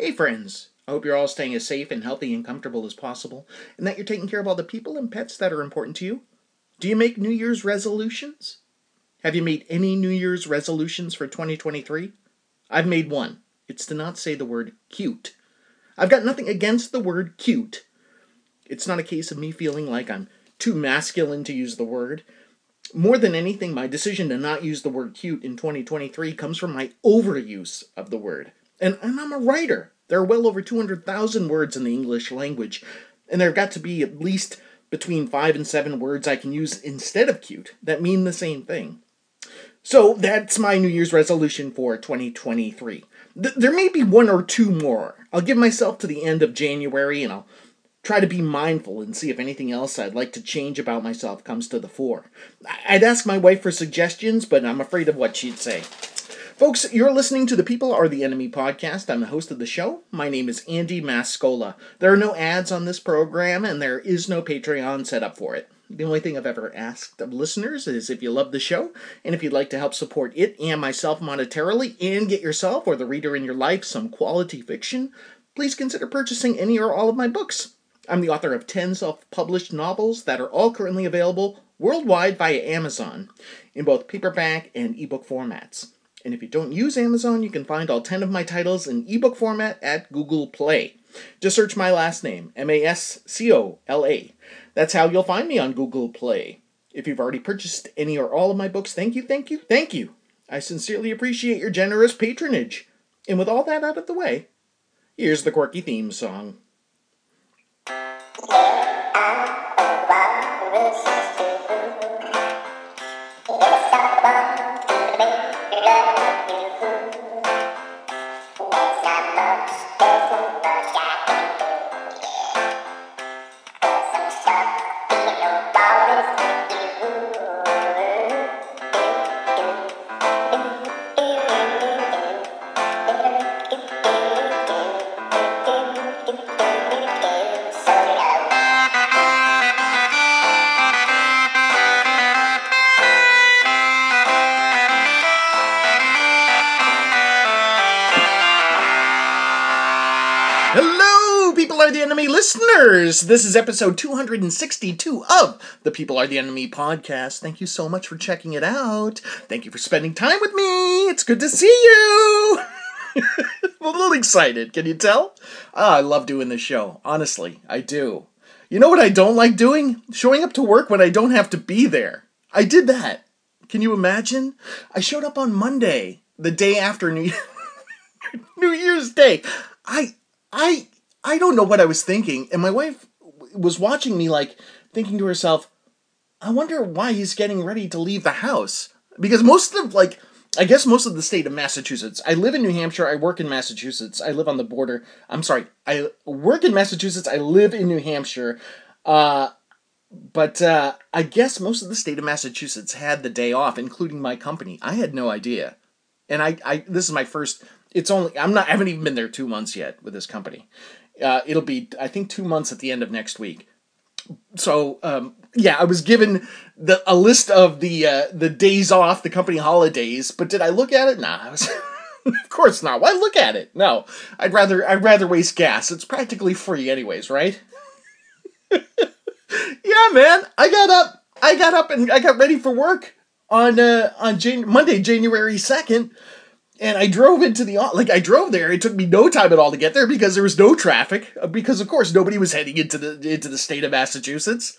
Hey, friends. I hope you're all staying as safe and healthy and comfortable as possible, and that you're taking care of all the people and pets that are important to you. Do you make New Year's resolutions? Have you made any New Year's resolutions for 2023? I've made one. It's to not say the word cute. I've got nothing against the word cute. It's not a case of me feeling like I'm too masculine to use the word. More than anything, my decision to not use the word cute in 2023 comes from my overuse of the word. And, and I'm a writer. There are well over 200,000 words in the English language, and there have got to be at least between five and seven words I can use instead of cute that mean the same thing. So that's my New Year's resolution for 2023. Th- there may be one or two more. I'll give myself to the end of January and I'll try to be mindful and see if anything else I'd like to change about myself comes to the fore. I'd ask my wife for suggestions, but I'm afraid of what she'd say. Folks, you're listening to the People Are the Enemy podcast. I'm the host of the show. My name is Andy Mascola. There are no ads on this program, and there is no Patreon set up for it. The only thing I've ever asked of listeners is if you love the show, and if you'd like to help support it and myself monetarily, and get yourself or the reader in your life some quality fiction, please consider purchasing any or all of my books. I'm the author of 10 self published novels that are all currently available worldwide via Amazon in both paperback and ebook formats. And if you don't use Amazon, you can find all 10 of my titles in ebook format at Google Play. Just search my last name, M A S C O L A. That's how you'll find me on Google Play. If you've already purchased any or all of my books, thank you, thank you, thank you. I sincerely appreciate your generous patronage. And with all that out of the way, here's the quirky theme song. Listeners! This is episode 262 of the People Are the Enemy podcast. Thank you so much for checking it out. Thank you for spending time with me. It's good to see you. I'm a little excited, can you tell? Ah, I love doing this show. Honestly, I do. You know what I don't like doing? Showing up to work when I don't have to be there. I did that. Can you imagine? I showed up on Monday, the day after New New Year's Day. I I I don't know what I was thinking, and my wife was watching me like thinking to herself, I wonder why he's getting ready to leave the house. Because most of like I guess most of the state of Massachusetts. I live in New Hampshire, I work in Massachusetts. I live on the border. I'm sorry. I work in Massachusetts, I live in New Hampshire. Uh but uh, I guess most of the state of Massachusetts had the day off, including my company. I had no idea, and I, I this is my first it's only I'm not I haven't even been there two months yet with this company. Uh, it'll be I think two months at the end of next week. So um, yeah, I was given the a list of the uh, the days off, the company holidays. But did I look at it? Nah, of course not. Why look at it? No, I'd rather I'd rather waste gas. It's practically free, anyways, right? yeah, man. I got up. I got up and I got ready for work on uh, on Jan- Monday, January second and I drove into the like I drove there. It took me no time at all to get there because there was no traffic. uh, Because of course nobody was heading into the into the state of Massachusetts.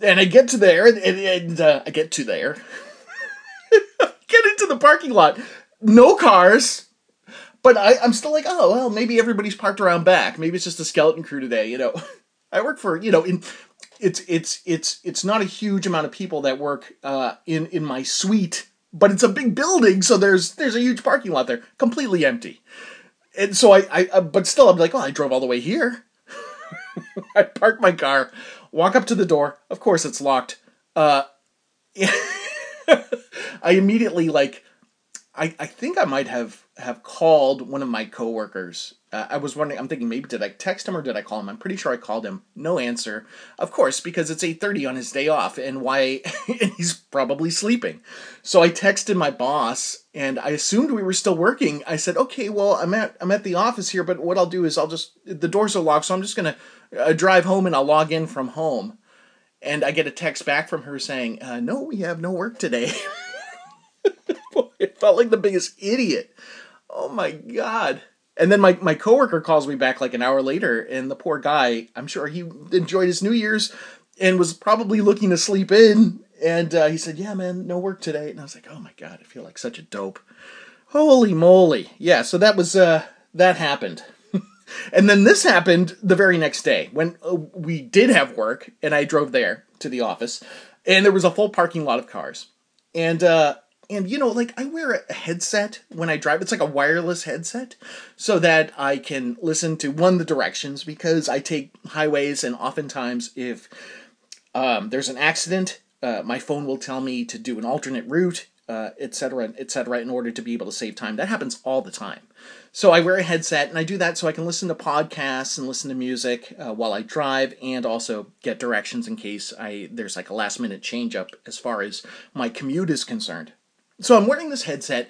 And I get to there, and, and, uh, I get to there, get into the parking lot, no cars. But I, I'm still like, oh well, maybe everybody's parked around back. Maybe it's just a skeleton crew today. You know, I work for you know in it's it's it's it's not a huge amount of people that work uh, in in my suite but it's a big building, so there's there's a huge parking lot there, completely empty. And so I, I uh, but still, I'm like, oh, I drove all the way here. I park my car, walk up to the door. Of course, it's locked. Uh, I immediately like I, I think I might have have called one of my coworkers. Uh, I was wondering. I'm thinking maybe did I text him or did I call him? I'm pretty sure I called him. No answer. Of course, because it's eight thirty on his day off, and why? and he's probably sleeping. So I texted my boss, and I assumed we were still working. I said, "Okay, well, I'm at I'm at the office here, but what I'll do is I'll just the doors are locked, so I'm just gonna uh, drive home and I'll log in from home." And I get a text back from her saying, uh, "No, we have no work today." it felt like the biggest idiot. Oh my god. And then my, my coworker calls me back like an hour later, and the poor guy, I'm sure he enjoyed his New Year's and was probably looking to sleep in. And uh, he said, Yeah, man, no work today. And I was like, Oh my God, I feel like such a dope. Holy moly. Yeah, so that was, uh, that happened. and then this happened the very next day when uh, we did have work, and I drove there to the office, and there was a full parking lot of cars. And uh, and you know like i wear a headset when i drive. It's like a wireless headset so that i can listen to one the directions because i take highways and oftentimes if um, there's an accident uh, my phone will tell me to do an alternate route etc uh, etc et in order to be able to save time. That happens all the time. So i wear a headset and i do that so i can listen to podcasts and listen to music uh, while i drive and also get directions in case i there's like a last minute change up as far as my commute is concerned so I'm wearing this headset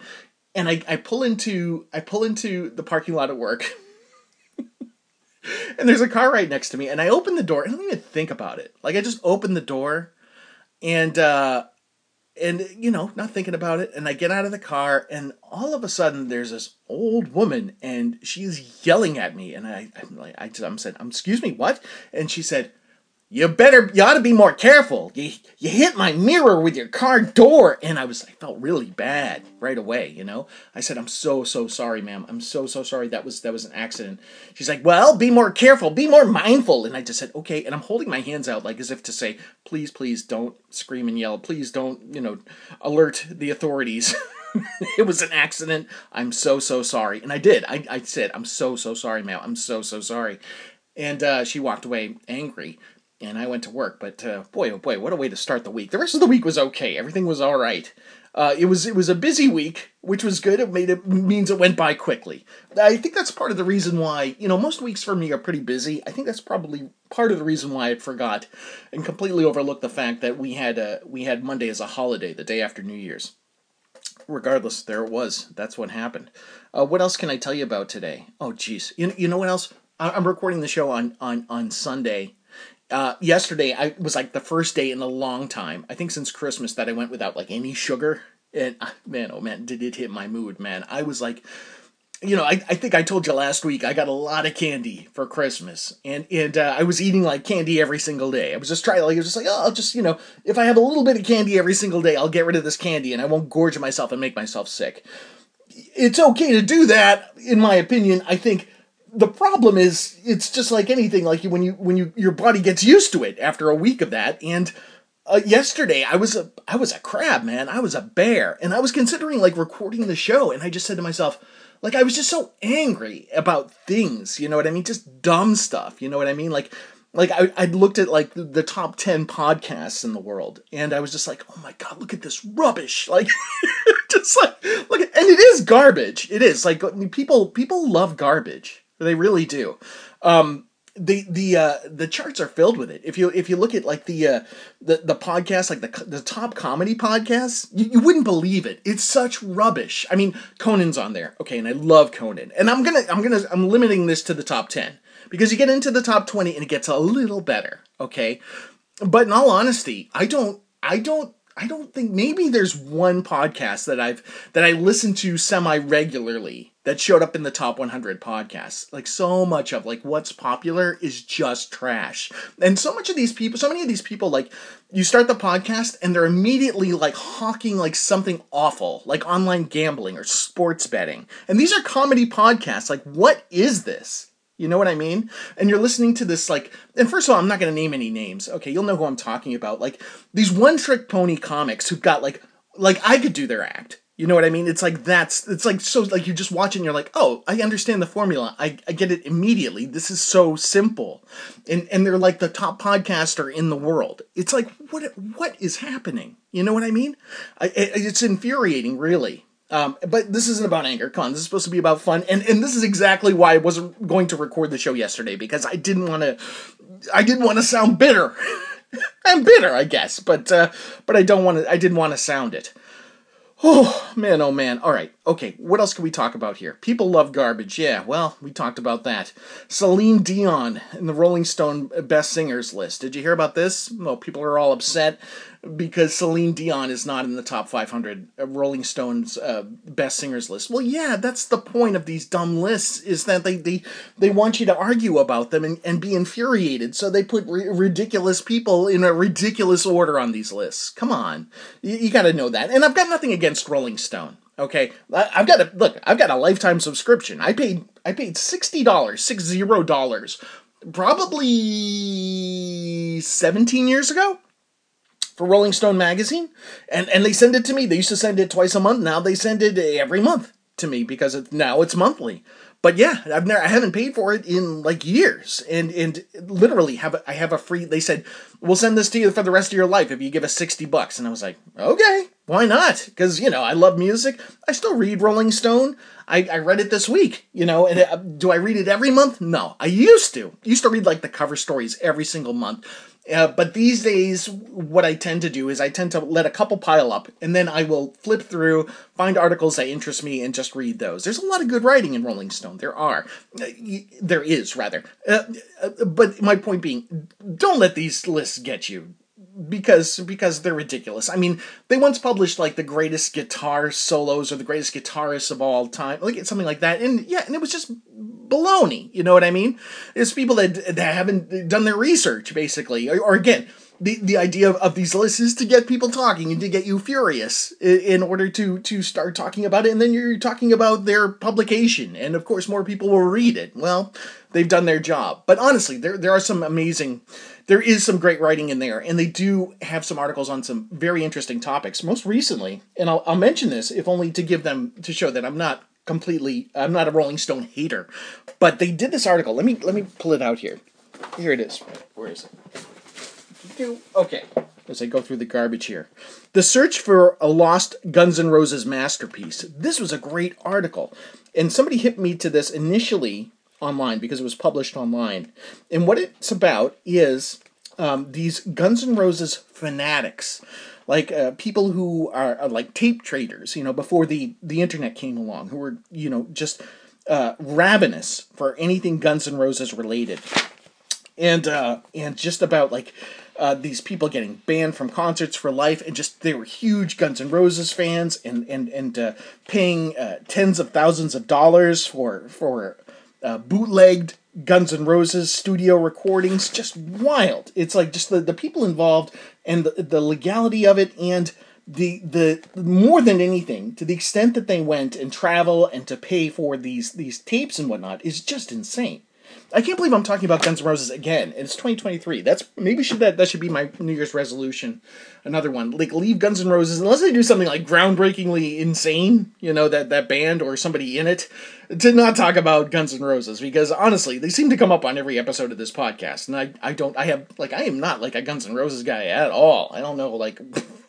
and I, I pull into I pull into the parking lot at work. and there's a car right next to me and I open the door. And I don't even think about it. Like I just open the door and uh and you know, not thinking about it, and I get out of the car, and all of a sudden there's this old woman, and she's yelling at me, and I, I'm like, I, I'm said, um, excuse me, what? And she said, you better you ought to be more careful. You you hit my mirror with your car door. And i was i felt really bad right away you know? I said i'm so so sorry ma'am. I'm so so sorry. That was that was an accident. She's like well be more careful. Be more mindful. And i just said okay. And i'm holding my hands out like as if to say please please don't scream and yell. Please don't you know alert the authorities. It was an accident. I'm so so sorry. And i did. I, I said i'm so so sorry ma'am. I'm so so sorry. And uh, she walked away angry and I went to work. But uh, boy, oh boy, what a way to start the week. The rest of the week was okay. Everything was all right. Uh, it was it was a busy week, which was good. It made it means it went by quickly. I think that's part of the reason why you know most weeks for me are pretty busy. I think that's probably part of the reason why I forgot and completely overlooked the fact that we had a, we had Monday as a holiday, the day after New Year's. Regardless, there it was. That's what happened. Uh, what else can I tell you about today? Oh, geez. You, you know what else? I'm recording the show on on on Sunday uh, yesterday I was like the first day in a long time, I think since Christmas, that I went without like any sugar. And uh, man, oh man, did it hit my mood, man. I was like, you know, I, I think I told you last week I got a lot of candy for Christmas, and and uh, I was eating like candy every single day. I was just trying, like, I was just like, oh, I'll just, you know, if I have a little bit of candy every single day, I'll get rid of this candy, and I won't gorge myself and make myself sick. It's okay to do that, in my opinion. I think the problem is it's just like anything like when you when you your body gets used to it after a week of that and uh, yesterday I was a I was a crab man. I was a bear. And I was considering like recording the show and I just said to myself like I was just so angry about things you know what I mean? Just dumb stuff you know what I mean? Like like I, I looked at like the top 10 podcasts in the world and i was just like oh my god look at this rubbish. Like just like look at, and it is garbage. It is. Like people people love garbage they really do. Um, the the uh, the charts are filled with it. If you if you look at like the uh, the the podcast, like the the top comedy podcasts, you, you wouldn't believe it. It's such rubbish. I mean, Conan's on there, okay, and I love Conan, and I'm gonna I'm gonna I'm limiting this to the top ten because you get into the top twenty and it gets a little better, okay. But in all honesty, I don't I don't I don't think maybe there's one podcast that I've that I listen to semi regularly that showed up in the top 100 podcasts. Like so much of like what's popular is just trash. And so much of these people, so many of these people like you start the podcast and they're immediately like hawking like something awful, like online gambling or sports betting. And these are comedy podcasts. Like what is this? You know what I mean? And you're listening to this like and first of all, I'm not going to name any names. Okay, you'll know who I'm talking about. Like these one-trick pony comics who've got like like I could do their act. You know what I mean? It's like that's it's like so like you just watch and you're like, "Oh, I understand the formula. I, I get it immediately. This is so simple." And and they're like the top podcaster in the world. It's like what what is happening? You know what I mean? I, it, it's infuriating, really. Um, but this isn't about anger. Con. This is supposed to be about fun, and and this is exactly why I wasn't going to record the show yesterday because I didn't want to. I didn't want to sound bitter. I'm bitter, I guess, but uh, but I don't want to. I didn't want to sound it. Oh man, oh man. All right, okay. What else can we talk about here? People love garbage. Yeah, well, we talked about that. Celine Dion in the Rolling Stone Best Singers list. Did you hear about this? Well, people are all upset because Celine Dion is not in the top 500 Rolling Stones uh, best singers list. Well, yeah, that's the point of these dumb lists is that they they, they want you to argue about them and, and be infuriated. So they put ridiculous people in a ridiculous order on these lists. Come on. You, you got to know that. And I've got nothing against Rolling Stone. Okay, I've got a look. I've got a lifetime subscription. I paid I paid sixty dollars, six zero dollars, probably seventeen years ago for Rolling Stone magazine, and and they send it to me. They used to send it twice a month. Now they send it every month to me because it, now it's monthly. But yeah, I've never I haven't paid for it in like years, and and literally have a, I have a free. They said we'll send this to you for the rest of your life if you give us sixty bucks, and I was like, okay, why not? Because you know I love music. I still read Rolling Stone. I, I read it this week, you know, and uh, do I read it every month? No, I used to. Used to read like the cover stories every single month uh, but these days, what I tend to do is I tend to let a couple pile up, and then I will flip through, find articles that interest me, and just read those. There's a lot of good writing in Rolling Stone. There are, uh, there is rather. Uh, uh, but my point being, don't let these lists get you because because they're ridiculous. I mean, they once published like the greatest guitar solos or the greatest guitarists of all time, like something like that, and yeah, and it was just baloney. You know what I mean? It's people that that haven't done their research, basically, or, or again. The, the idea of, of these lists is to get people talking and to get you furious in, in order to to start talking about it and then you're talking about their publication and of course more people will read it well they've done their job but honestly there there are some amazing there is some great writing in there, and they do have some articles on some very interesting topics. Most recently, and I'll, I'll mention this if only to give them to show that I'm not completely I'm not a Rolling Stone hater, but they did this article. Let me let me pull it out here. Here it is. Where is it? Okay. As I go through the garbage here, the search for a lost Guns N' Roses masterpiece. This was a great article, and somebody hit me to this initially online because it was published online. And what it's about is um, these Guns N' Roses fanatics, like uh, people who are, like tape traders, you know, before the the internet came along, who were you know just uh, ravenous for anything Guns N' Roses related, and uh, and just about like. Uh, these people getting banned from concerts for life, and just they were huge Guns N' Roses fans, and and and uh, paying uh, tens of thousands of dollars for for uh, bootlegged Guns N' Roses studio recordings. Just wild. It's like just the, the people involved and the, the legality of it and the the more than anything to the extent that they went and travel and to pay for these these tapes and whatnot is just insane. I can't believe I'm talking about Guns N' Roses again. And it's 2023. That's maybe should that that should be my New Year's resolution. Another one, like leave Guns N' Roses unless they do something like groundbreakingly insane. You know that that band or somebody in it to not talk about Guns N' Roses because honestly, they seem to come up on every episode of this podcast, and I I don't I have like I am not like a Guns N' Roses guy at all. I don't know like.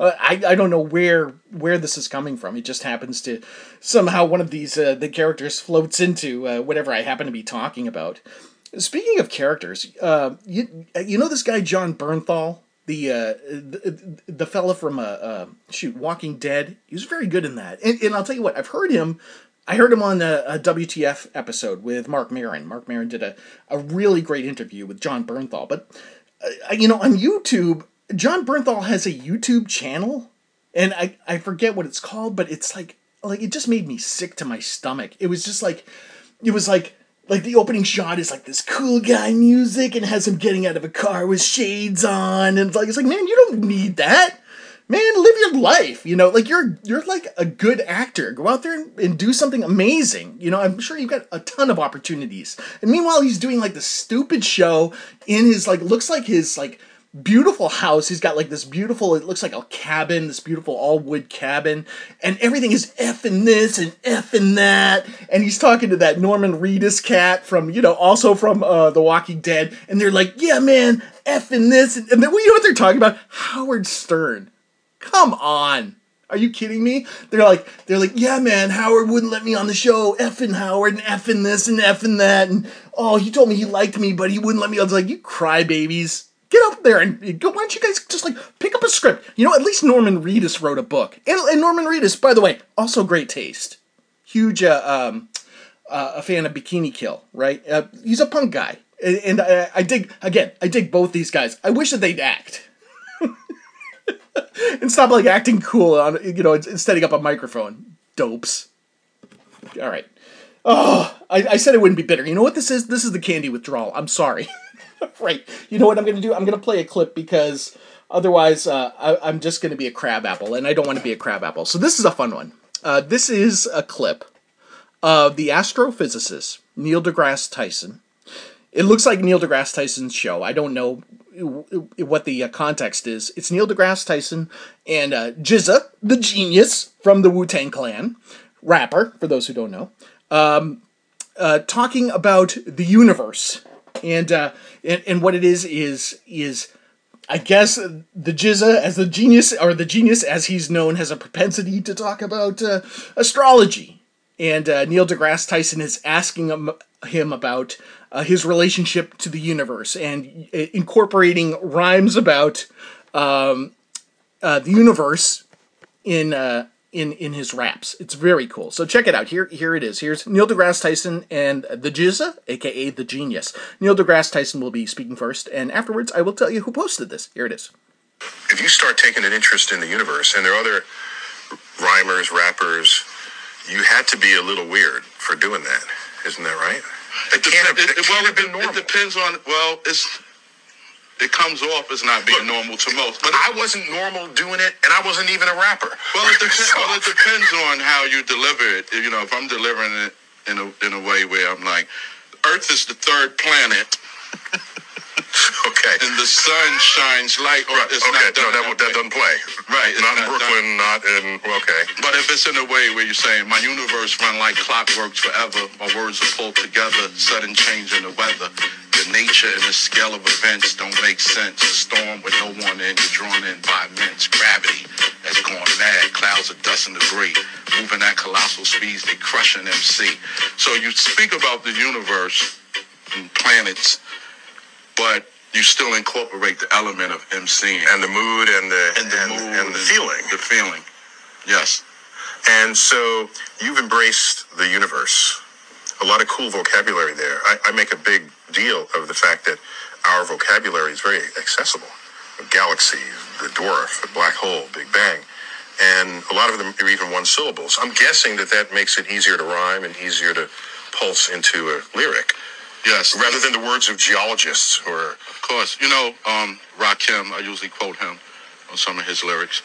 I, I don't know where where this is coming from. It just happens to somehow one of these uh, the characters floats into uh, whatever I happen to be talking about. Speaking of characters, uh, you you know this guy Jon Bernthal, the uh, the, the fella from uh, uh, shoot Walking Dead. He was very good in that, and, and I'll tell you what, I've heard him. I heard him on a, a WTF episode with Marc Maron. Marc Maron did a, a really great interview with Jon Bernthal, but uh, you know on YouTube Jon Bernthal has a YouTube channel, and I, I forget what it's called, but it's like like it just made me sick to my stomach. It was just like it was like like the opening shot is like this cool guy music and has him getting out of a car with shades on and it's like it's like man you don't need that. Man live your life you know like you're you're like a good actor. Go out there and, and do something amazing you know i'm sure you've got a ton of opportunities. And meanwhile he's doing like the stupid show in his like looks like his like beautiful house. He's got like this beautiful, it looks like a cabin, this beautiful all wood cabin, and everything is F in this and F in that. And he's talking to that Norman Reedus cat from, you know, also from uh, The Walking Dead. And they're like, yeah, man, F in this. And then, well, you know what they're talking about? Howard Stern. Come on. Are you kidding me? They're like, they're like, yeah, man. Howard wouldn't let me on the show. Effing Howard and effing this and effing that. And oh, he told me he liked me, but he wouldn't let me. I was like, you crybabies. Get up there and go. Why don't you guys just like pick up a script? You know, at least Norman Reedus wrote a book. And, and Norman Reedus, by the way, also great taste. Huge, uh, um, uh, a fan of Bikini Kill, right? Uh, he's a punk guy, and, and I, I dig again. I dig both these guys. I wish that they'd act. and stop like acting cool on you know setting up a microphone dopes all right oh I, I said it wouldn't be bitter you know what this is this is the candy withdrawal i'm sorry right. You know what i'm gonna do? I'm gonna play a clip because otherwise uh, I, am just gonna be a crab apple and i don't want to be a crab apple. So this is a fun one. Uh, this is a clip of the astrophysicist neil degrasse tyson. It looks like neil degrasse tyson's show. I don't know what the uh, context is. It's Neil deGrasse Tyson and uh, GZA, the genius from the Wu Tang Clan, rapper, for those who don't know, um, uh, talking about the universe. And, uh, and and what it is is is I guess the GZA as the genius or the genius as he's known has a propensity to talk about uh, astrology. And uh, Neil deGrasse Tyson is asking him, him about uh, his relationship to the universe and uh, incorporating rhymes about um, uh, the universe in uh, in in his raps. It's very cool. So check it out. Here here it is. Here's Neil deGrasse Tyson and the GZA, aka the Genius. Neil deGrasse Tyson will be speaking first, and afterwards I will tell you who posted this. Here it is. If you start taking an interest in the universe, and there are other rhymers, rappers, you had to be a little weird for doing that. Isn't that right? It, can't have, it, it, well, it, it, depends on. Well, it's it comes off as not being Look, normal to most. But I wasn't normal doing it, and I wasn't even a rapper. Well, it, depends. so. well, it depends on how you deliver it. You know, if I'm delivering it in a in a way where I'm like, Earth is the third planet. Okay. And the sun shines light on right. it's okay. not. No, that, that doesn't play. Right. Not in Brooklyn, done. not in okay. But if it's in a way where you're saying my universe run like clockworks forever, my words are pulled together, sudden change in the weather. The nature and the scale of events don't make sense. A storm with no one in, you're drawn in by immense gravity that's gone mad. Clouds of dust and debris moving at colossal speeds, they crush an MC. So you speak about the universe and planets, but you still incorporate the element of MC and the mood and the and the and, mood and the feeling, the feeling. Yes. And so you've embraced the universe. A lot of cool vocabulary there. I, I make a big deal of the fact that our vocabulary is very accessible. A galaxy, the dwarf, the black hole, Big Bang. And a lot of them are even one syllables. I'm guessing that that makes it easier to rhyme and easier to pulse into a lyric. Yes. Rather than the words of geologists or. Of course. You know, um, Rakim, I usually quote him on some of his lyrics.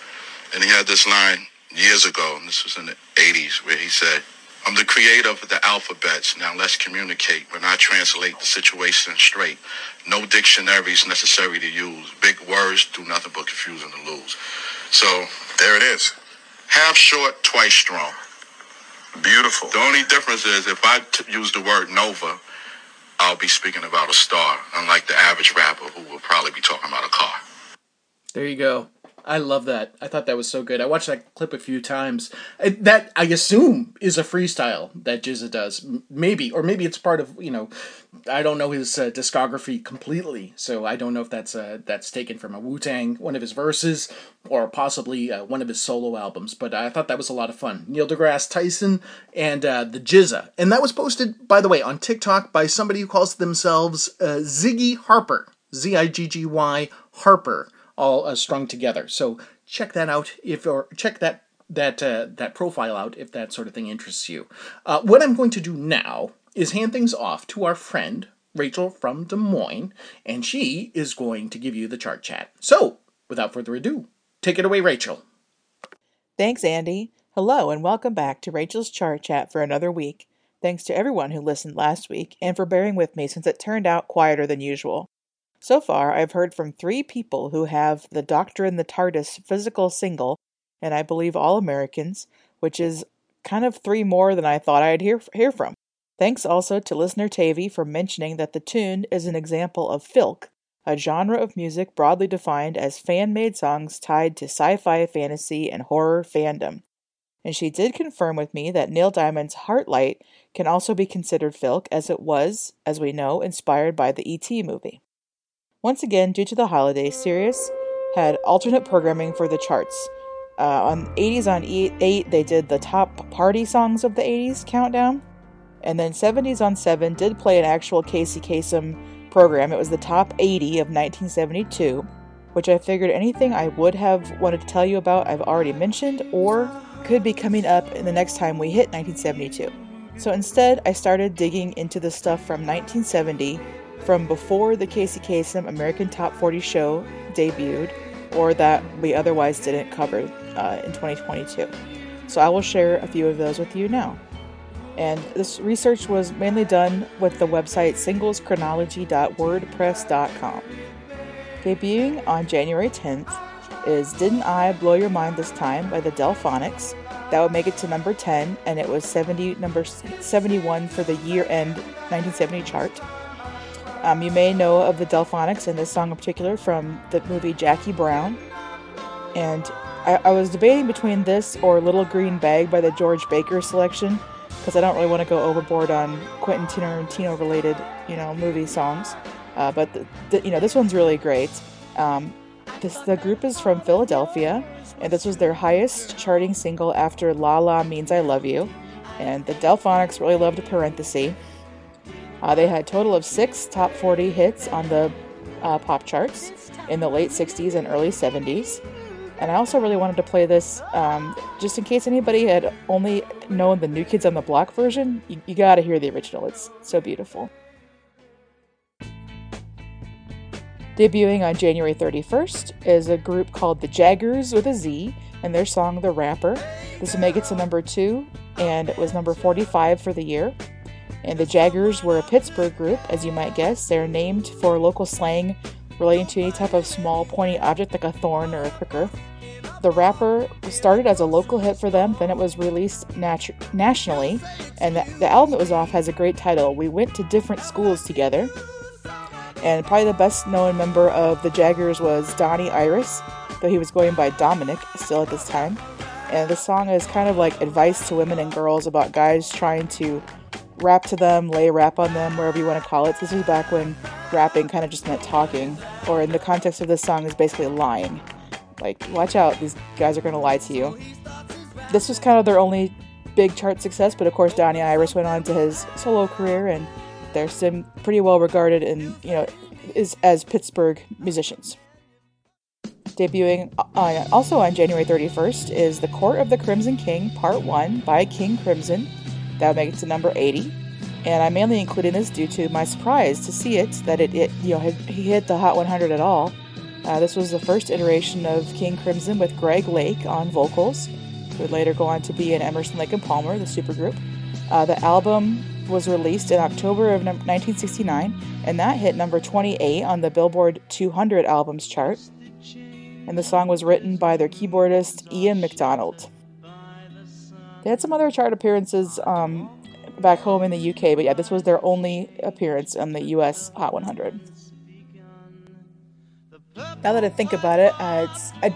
And he had this line years ago, and this was in the 80s, where he said, I'm the creator of the alphabets. Now let's communicate when I translate the situation straight. No dictionaries necessary to use. Big words do nothing but confuse and lose. So there it is. Half short, twice strong. Beautiful. The only difference is if I t- use the word nova, I'll be speaking about a star, unlike the average rapper who will probably be talking about a car. There you go. I love that. I thought that was so good. I watched that clip a few times. That I assume is a freestyle that GZA does, maybe, or maybe it's part of you know. I don't know his uh, discography completely, so I don't know if that's uh, that's taken from a Wu Tang one of his verses or possibly uh, one of his solo albums. But I thought that was a lot of fun. Neil deGrasse Tyson and uh, the GZA, and that was posted by the way on TikTok by somebody who calls themselves uh, Ziggy Harper, Z I G G Y Harper all uh, strung together. So check that out if or check that that uh, that profile out if that sort of thing interests you. Uh, what I'm going to do now is hand things off to our friend Rachel from Des Moines, and she is going to give you the chart chat. So, without further ado, take it away, Rachel. Thanks, Andy. Hello, and welcome back to Rachel's chart chat for another week. Thanks to everyone who listened last week and for bearing with me since it turned out quieter than usual. So far, I've heard from three people who have the Doctor in the TARDIS physical single, and I believe all Americans, which is kind of three more than I thought I'd hear, hear from. Thanks also to listener Tavy for mentioning that the tune is an example of filk, a genre of music broadly defined as fan made songs tied to sci fi, fantasy, and horror fandom. And she did confirm with me that Neil Diamond's Heartlight can also be considered filk, as it was, as we know, inspired by the E.T. movie. Once again, due to the holidays, Sirius had alternate programming for the charts. Uh, on 80s on E8, they did the top party songs of the 80s countdown. And then 70s on 7 did play an actual Casey Kasem program. It was the top 80 of 1972, which I figured anything I would have wanted to tell you about I've already mentioned or could be coming up in the next time we hit 1972. So instead, I started digging into the stuff from 1970, from before the Casey Kasem American Top 40 show debuted, or that we otherwise didn't cover uh, in 2022. So I will share a few of those with you now. And this research was mainly done with the website singleschronology.wordpress.com. Debuting on January 10th is Didn't I Blow Your Mind This Time by the Delfonics. That would make it to number 10, and it was 70 number 71 for the year end 1970 chart. Um, you may know of the Delfonics and this song in particular from the movie Jackie Brown. And I, I was debating between this or Little Green Bag by the George Baker selection because I don't really want to go overboard on Quentin Tarantino related, you know, movie songs. Uh, but the, the, you know, this one's really great. Um, this, the group is from Philadelphia, and this was their highest charting single after La La Means I Love You. And the Delfonics really loved parenthesis. Uh, they had a total of six top 40 hits on the uh, pop charts in the late 60s and early 70s. And I also really wanted to play this um, just in case anybody had only known the New Kids on the Block version. You, you gotta hear the original, it's so beautiful. Debuting on January 31st is a group called the Jaggerz with a Z and their song The Rapper. This would make it to number two, and it was number 45 for the year. And the Jaggerz were a Pittsburgh group, as you might guess. They're named for local slang relating to any type of small pointy object like a thorn or a pricker. The Rapper started as a local hit for them, then it was released nationally, and the, the album it was off has a great title We Went to Different Schools Together. And probably the best known member of the Jaggerz was Donnie Iris, though he was going by Dominic still at this time. And the song is kind of like advice to women and girls about guys trying to rap to them, lay a rap on them, wherever you want to call it. This was back when rapping kind of just meant talking, or in the context of this song is basically lying. Like, watch out, these guys are going to lie to you. This was kind of their only big chart success, but of course Donnie Iris went on to his solo career and they're still pretty well regarded in you know is as Pittsburgh musicians. Debuting also on January 31st is The Court of the Crimson King Part 1 by King Crimson. That would make it to number 80. And I'm mainly including this due to my surprise to see it that it, it you know he hit the Hot 100 at all. Uh, this was the first iteration of King Crimson with Greg Lake on vocals, who would later go on to be in Emerson Lake and Palmer, the supergroup. Uh, the album was released in October of 1969, and that hit number 28 on the Billboard 200 albums chart. And the song was written by their keyboardist Ian McDonald. They had some other chart appearances um, back home in the UK, but yeah, this was their only appearance on the US Hot 100. Now that I think about it, uh, it's I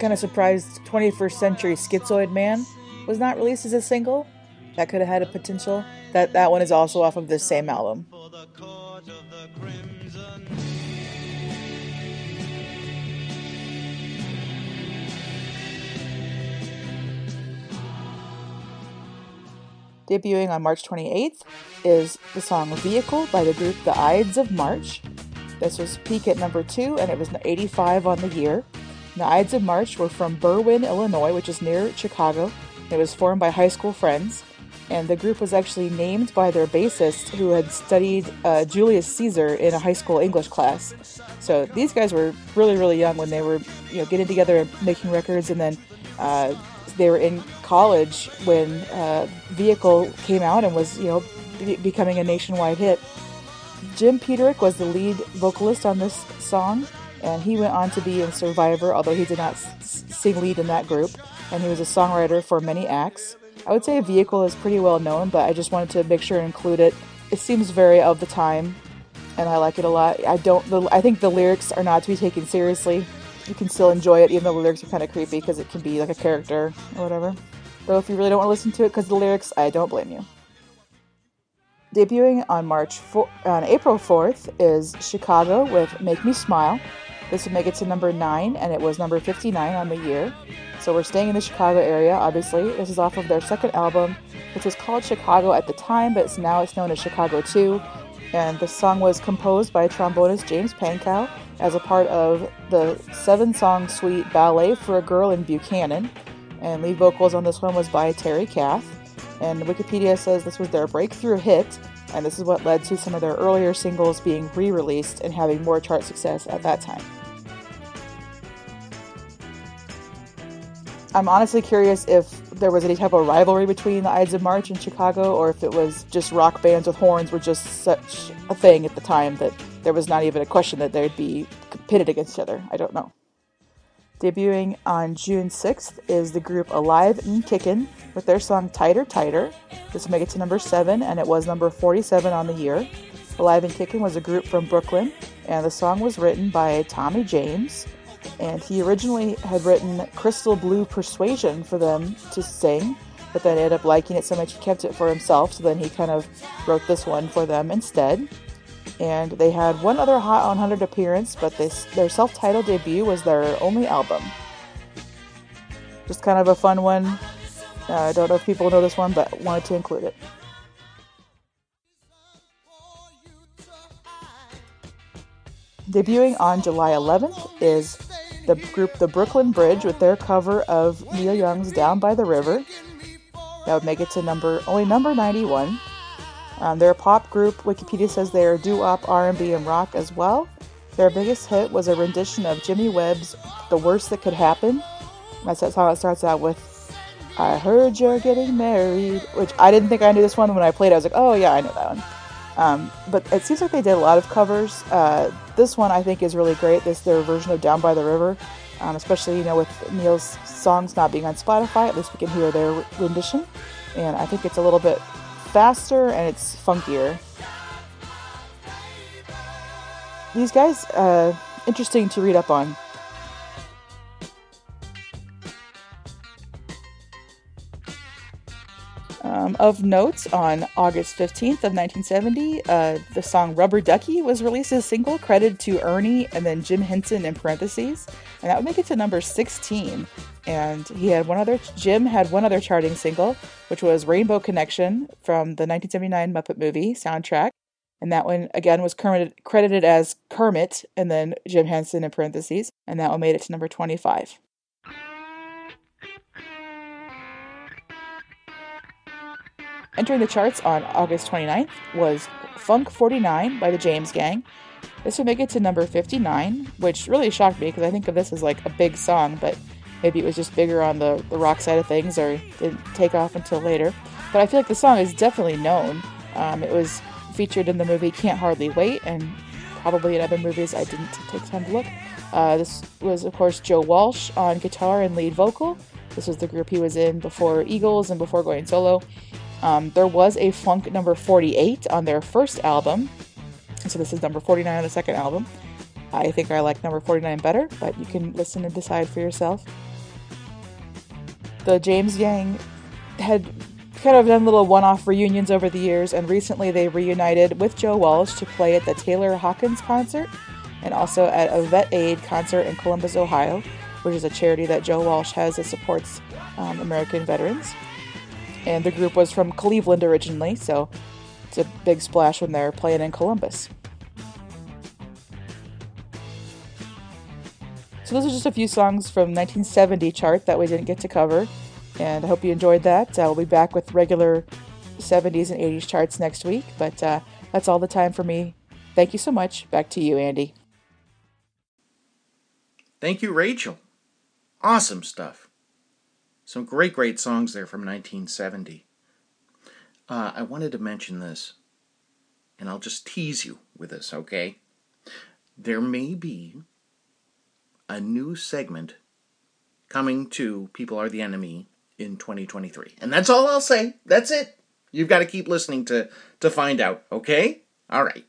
kind of surprised 21st Century Schizoid Man was not released as a single. That could have had a potential. That that one is also off of this same album. Debuting on March 28th is the song Vehicle by the group The Ides of March. This was peak at number two and it was 85 on the year. The Ides of March were from Berwyn, Illinois, which is near Chicago. It was formed by high school friends and the group was actually named by their bassist who had studied uh, Julius Caesar in a high school English class. So these guys were really, really young when they were, you know, getting together and making records, and then uh, they were in college when uh, Vehicle came out and was, you know, be- becoming a nationwide hit. Jim Peterik was the lead vocalist on this song, and he went on to be in Survivor, although he did not s- sing lead in that group, and he was a songwriter for many acts. I would say vehicle is pretty well known, but I just wanted to make sure to include it. It seems very of the time. and I like it a lot. I don't. The, I think the lyrics are not to be taken seriously. You can still enjoy it, even though the lyrics are kind of creepy because it can be like a character or whatever. Though if you really don't want to listen to it because the lyrics, I don't blame you. Debuting on March 4, on April 4th is Chicago with "Make Me Smile." This would make it to number nine, and it was number 59 on the year. So we're staying in the Chicago area, obviously. This is off of their second album, which was called Chicago at the time, but it's now it's known as Chicago 2. And the song was composed by trombonist James Pankow as a part of the seven song suite Ballet for a Girl in Buchannon. And lead vocals on this one was by Terry Kath. And Wikipedia says this was their breakthrough hit, and this is what led to some of their earlier singles being re released and having more chart success at that time. I'm honestly curious if there was any type of rivalry between the Ides of March and Chicago, or if it was just rock bands with horns were just such a thing at the time that there was not even a question that they'd be pitted against each other. I don't know. Debuting on June 6th is the group Alive and Kickin' with their song Tighter Tighter. This will make it to number 7, and it was number 47 on the year. Alive and Kickin' was a group from Brooklyn, and the song was written by Tommy James and he originally had written Crystal Blue Persuasion for them to sing, but then ended up liking it so much he kept it for himself, so then he kind of wrote this one for them instead. And they had one other Hot 100 appearance, but this, their self titled debut was their only album. Just kind of a fun one. Uh, I don't know if people know this one, but wanted to include it. Debuting on July 11th is the group The Brooklyn Bridge with their cover of Neil Young's Down by the River. That would make it to number only number 91. Um, they're a pop group. Wikipedia says they are doo-wop, R&B, and rock as well. Their biggest hit was a rendition of Jimmy Webb's "The Worst That Could Happen." That's how it starts out with "I heard you're getting married," which I didn't think I knew this one when I played. I was like, "Oh yeah, I know that one." Um, but it seems like they did a lot of covers. Uh, this one I think is really great. This their version of Down by the River, um, especially you know with Neil's songs not being on Spotify. At least we can hear their rendition, and I think it's a little bit faster and it's funkier. These guys, uh, interesting to read up on. Um, of notes, on August 15th of 1970, uh, the song Rubber Ducky was released as a single, credited to Ernie and then Jim Henson in parentheses, and that would make it to number 16. And he had one other, Jim had one other charting single, which was Rainbow Connection from the 1979 Muppet movie soundtrack. And that one, again, was credited as Kermit and then Jim Henson in parentheses, and that one made it to number 25. Entering the charts on August 29th was Funk 49 by the James Gang. This would make it to number 59, which really shocked me because I think of this as like a big song, but maybe it was just bigger on the, the rock side of things or didn't take off until later. But I feel like the song is definitely known. Um, it was featured in the movie Can't Hardly Wait and probably in other movies I didn't take time to look. Uh, this was, of course, Joe Walsh on guitar and lead vocal. This was the group he was in before Eagles and before going solo. Um, there was a funk number 48 on their first album. So this is number 49 on the second album. I think I like number 49 better, but you can listen and decide for yourself. The James Gang had kind of done little one off reunions over the years, and recently they reunited with Joe Walsh to play at the Taylor Hawkins concert and also at a Vet Aid concert in Columbus, Ohio, which is a charity that Joe Walsh has that supports um, American veterans and the group was from Cleveland originally, so it's a big splash when they're playing in Columbus. So those are just a few songs from 1970 chart that we didn't get to cover, and I hope you enjoyed that. I'll be back with regular 70s and 80s charts next week, but uh, that's all the time for me. Thank you so much. Back to you, Andy. Thank you, Rachel. Awesome stuff. Some great, great songs there from 1970. Uh, I wanted to mention this, and I'll just tease you with this, okay? There may be a new segment coming to People Are the Enemy in 2023. And that's all I'll say. That's it. You've got to keep listening to, to find out, okay? All right.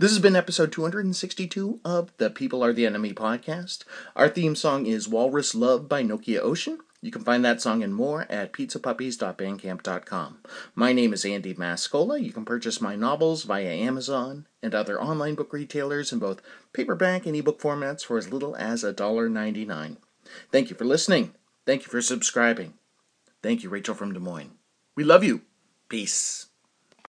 This has been episode 262 of the People Are the Enemy podcast. Our theme song is Walrus Love by Nokia Ocean. You can find that song and more at pizzapuppies.bandcamp.com. My name is Andy Mascola. You can purchase my novels via Amazon and other online book retailers in both paperback and ebook formats for as little as $1.99. Thank you for listening. Thank you for subscribing. Thank you, Rachel from Des Moines. We love you. Peace.